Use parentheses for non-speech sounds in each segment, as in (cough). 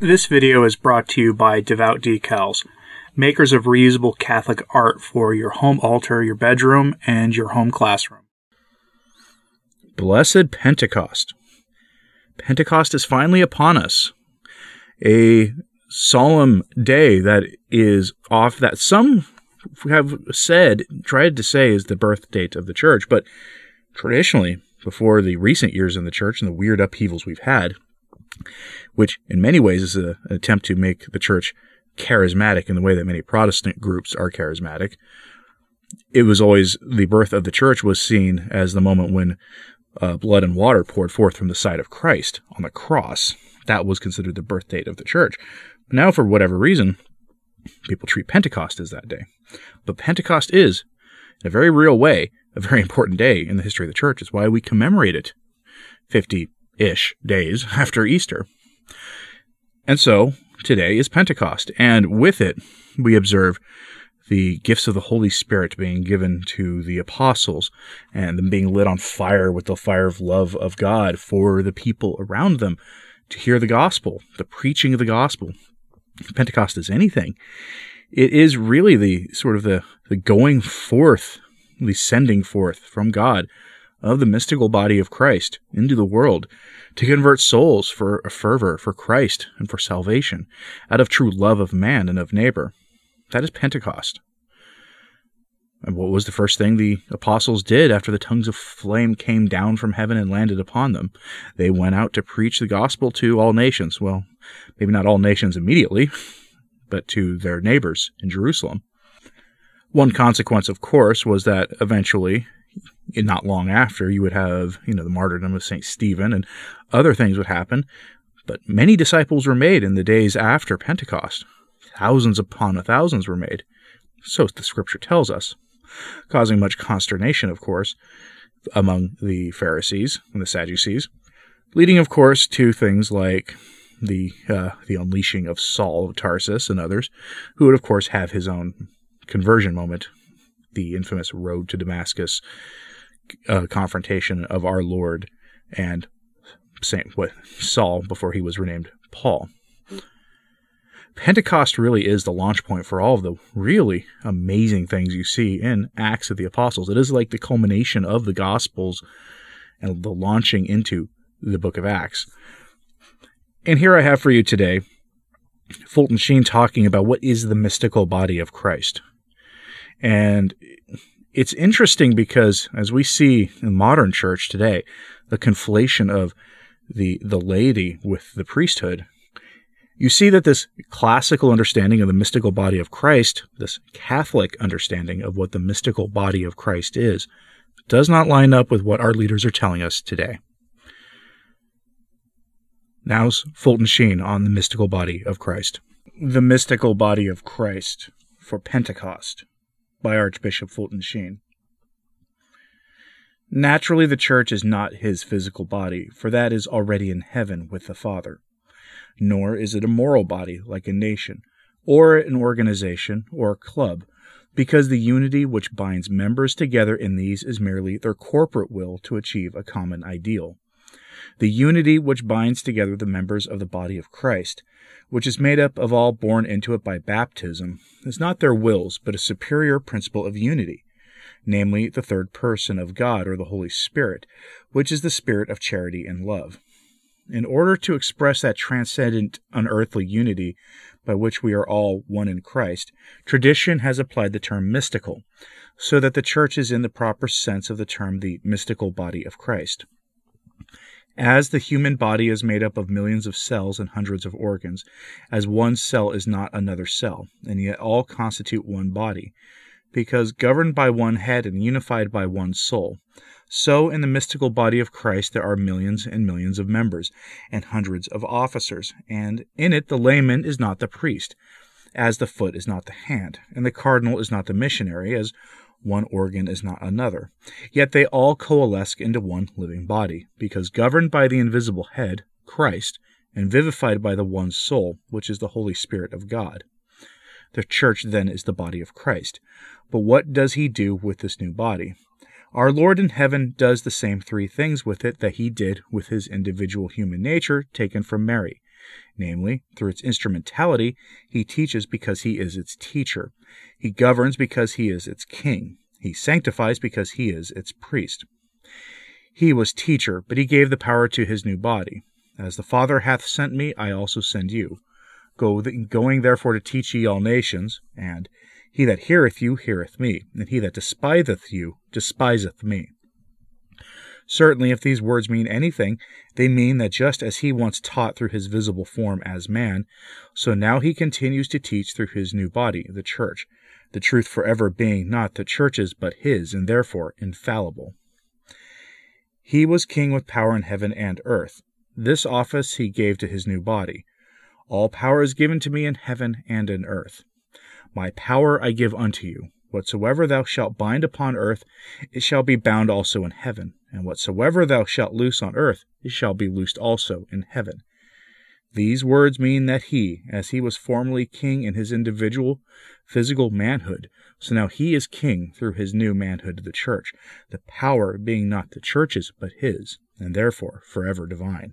This video is brought to you by Devout Decals, makers of reusable Catholic art for your home altar, your bedroom, and your home classroom. Blessed Pentecost. Pentecost is finally upon us. A solemn day that is off that some have said, tried to say is the birth date of the church, but traditionally, before the recent years in the church and the weird upheavals we've had, which in many ways is a, an attempt to make the church charismatic in the way that many Protestant groups are charismatic. It was always the birth of the church was seen as the moment when uh, blood and water poured forth from the side of Christ on the cross. That was considered the birth date of the church. Now, for whatever reason, people treat Pentecost as that day. But Pentecost is, in a very real way, a very (laughs) important day in the history of the church. It's why we commemorate it 50 ish days after Easter. And so today is Pentecost, and with it, we observe the gifts of the Holy Spirit being given to the apostles and them being lit on fire with the fire of love of God for the people around them to hear the gospel, the preaching of the gospel. Pentecost is anything. It is really the sort of the, the going forth, the sending forth from God of the mystical body of Christ into the world to convert souls for a fervor for Christ and for salvation out of true love of man and of neighbor. That is Pentecost. And what was the first thing the apostles did after the tongues of flame came down from heaven and landed upon them? They went out to preach the gospel to all nations. Well, maybe not all nations immediately, but to their neighbors in Jerusalem. One consequence, of course, was that eventually not long after, you would have, you know, the martyrdom of St. Stephen and other things would happen. But many disciples were made in the days after Pentecost. Thousands upon thousands were made. So the scripture tells us, causing much consternation, of course, among the Pharisees and the Sadducees, leading, of course, to things like the uh, the unleashing of Saul of Tarsus and others, who would, of course, have his own conversion moment, the infamous road to Damascus uh, confrontation of our Lord and Saint what Saul before he was renamed Paul. Pentecost really is the launch point for all of the really amazing things you see in Acts of the Apostles. It is like the culmination of the Gospels and the launching into the book of Acts. And here I have for you today Fulton Sheen talking about what is the mystical body of Christ. And it's interesting because as we see in modern church today, the conflation of the the laity with the priesthood, you see that this classical understanding of the mystical body of Christ, this Catholic understanding of what the mystical body of Christ is, does not line up with what our leaders are telling us today. Now's Fulton Sheen on the mystical body of Christ. The mystical body of Christ for Pentecost by Archbishop Fulton Sheen. Naturally, the church is not his physical body, for that is already in heaven with the Father. Nor is it a moral body like a nation, or an organization, or a club, because the unity which binds members together in these is merely their corporate will to achieve a common ideal. The unity which binds together the members of the body of Christ which is made up of all born into it by baptism, is not their wills, but a superior principle of unity, namely the third person of God or the Holy Spirit, which is the spirit of charity and love. In order to express that transcendent, unearthly unity by which we are all one in Christ, tradition has applied the term mystical, so that the Church is in the proper sense of the term the mystical body of Christ. As the human body is made up of millions of cells and hundreds of organs, as one cell is not another cell, and yet all constitute one body, because governed by one head and unified by one soul, so in the mystical body of Christ there are millions and millions of members, and hundreds of officers, and in it the layman is not the priest, as the foot is not the hand, and the cardinal is not the missionary, as one organ is not another. Yet they all coalesce into one living body, because governed by the invisible head, Christ, and vivified by the one soul, which is the Holy Spirit of God. The church then is the body of Christ. But what does he do with this new body? Our Lord in heaven does the same three things with it that he did with his individual human nature taken from Mary. Namely, through its instrumentality, he teaches because he is its teacher. He governs because he is its king. He sanctifies because he is its priest. He was teacher, but he gave the power to his new body. As the Father hath sent me, I also send you. Go, going therefore to teach ye all nations, and he that heareth you heareth me, and he that despiseth you despiseth me. Certainly, if these words mean anything, they mean that just as he once taught through his visible form as man, so now he continues to teach through his new body, the church, the truth forever being not the church's but his, and therefore infallible. He was king with power in heaven and earth. This office he gave to his new body. All power is given to me in heaven and in earth. My power I give unto you. Whatsoever thou shalt bind upon earth, it shall be bound also in heaven and whatsoever thou shalt loose on earth, it shall be loosed also in heaven. These words mean that he, as he was formerly king in his individual physical manhood, so now he is king through his new manhood, the church, the power being not the church's but his, and therefore forever divine.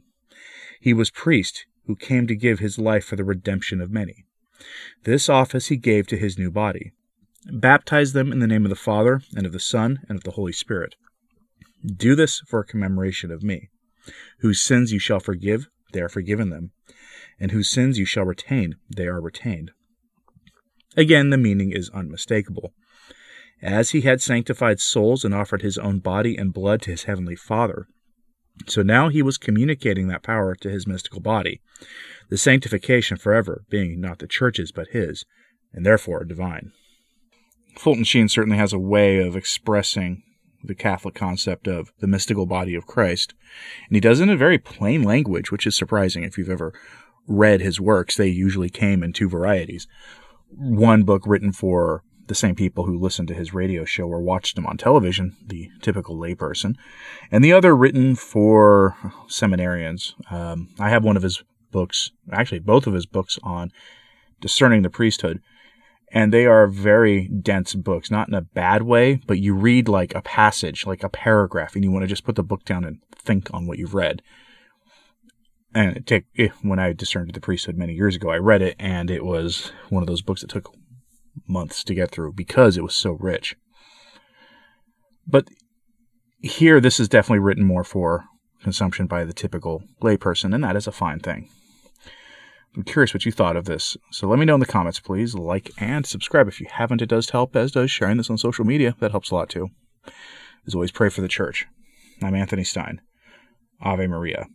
He was priest who came to give his life for the redemption of many. This office he gave to his new body. Baptize them in the name of the Father, and of the Son, and of the Holy Spirit. Do this for a commemoration of me. Whose sins you shall forgive, they are forgiven them. And whose sins you shall retain, they are retained. Again, the meaning is unmistakable. As he had sanctified souls and offered his own body and blood to his heavenly Father, so now he was communicating that power to his mystical body, the sanctification forever being not the church's but his, and therefore divine. Fulton Sheen certainly has a way of expressing the Catholic concept of the mystical body of Christ. And he does it in a very plain language, which is surprising if you've ever read his works. They usually came in two varieties. One book written for the same people who listened to his radio show or watched him on television, the typical layperson, and the other written for seminarians. Um, I have one of his books, actually, both of his books on discerning the priesthood and they are very dense books, not in a bad way, but you read like a passage, like a paragraph, and you want to just put the book down and think on what you've read. And it take eh, when I discerned the priesthood many years ago, I read it, and it was one of those books that took months to get through because it was so rich. But here, this is definitely written more for consumption by the typical layperson, and that is a fine thing. I'm curious what you thought of this. So let me know in the comments, please. Like and subscribe if you haven't. It does help, as does sharing this on social media. That helps a lot too. As always, pray for the church. I'm Anthony Stine. Ave Maria.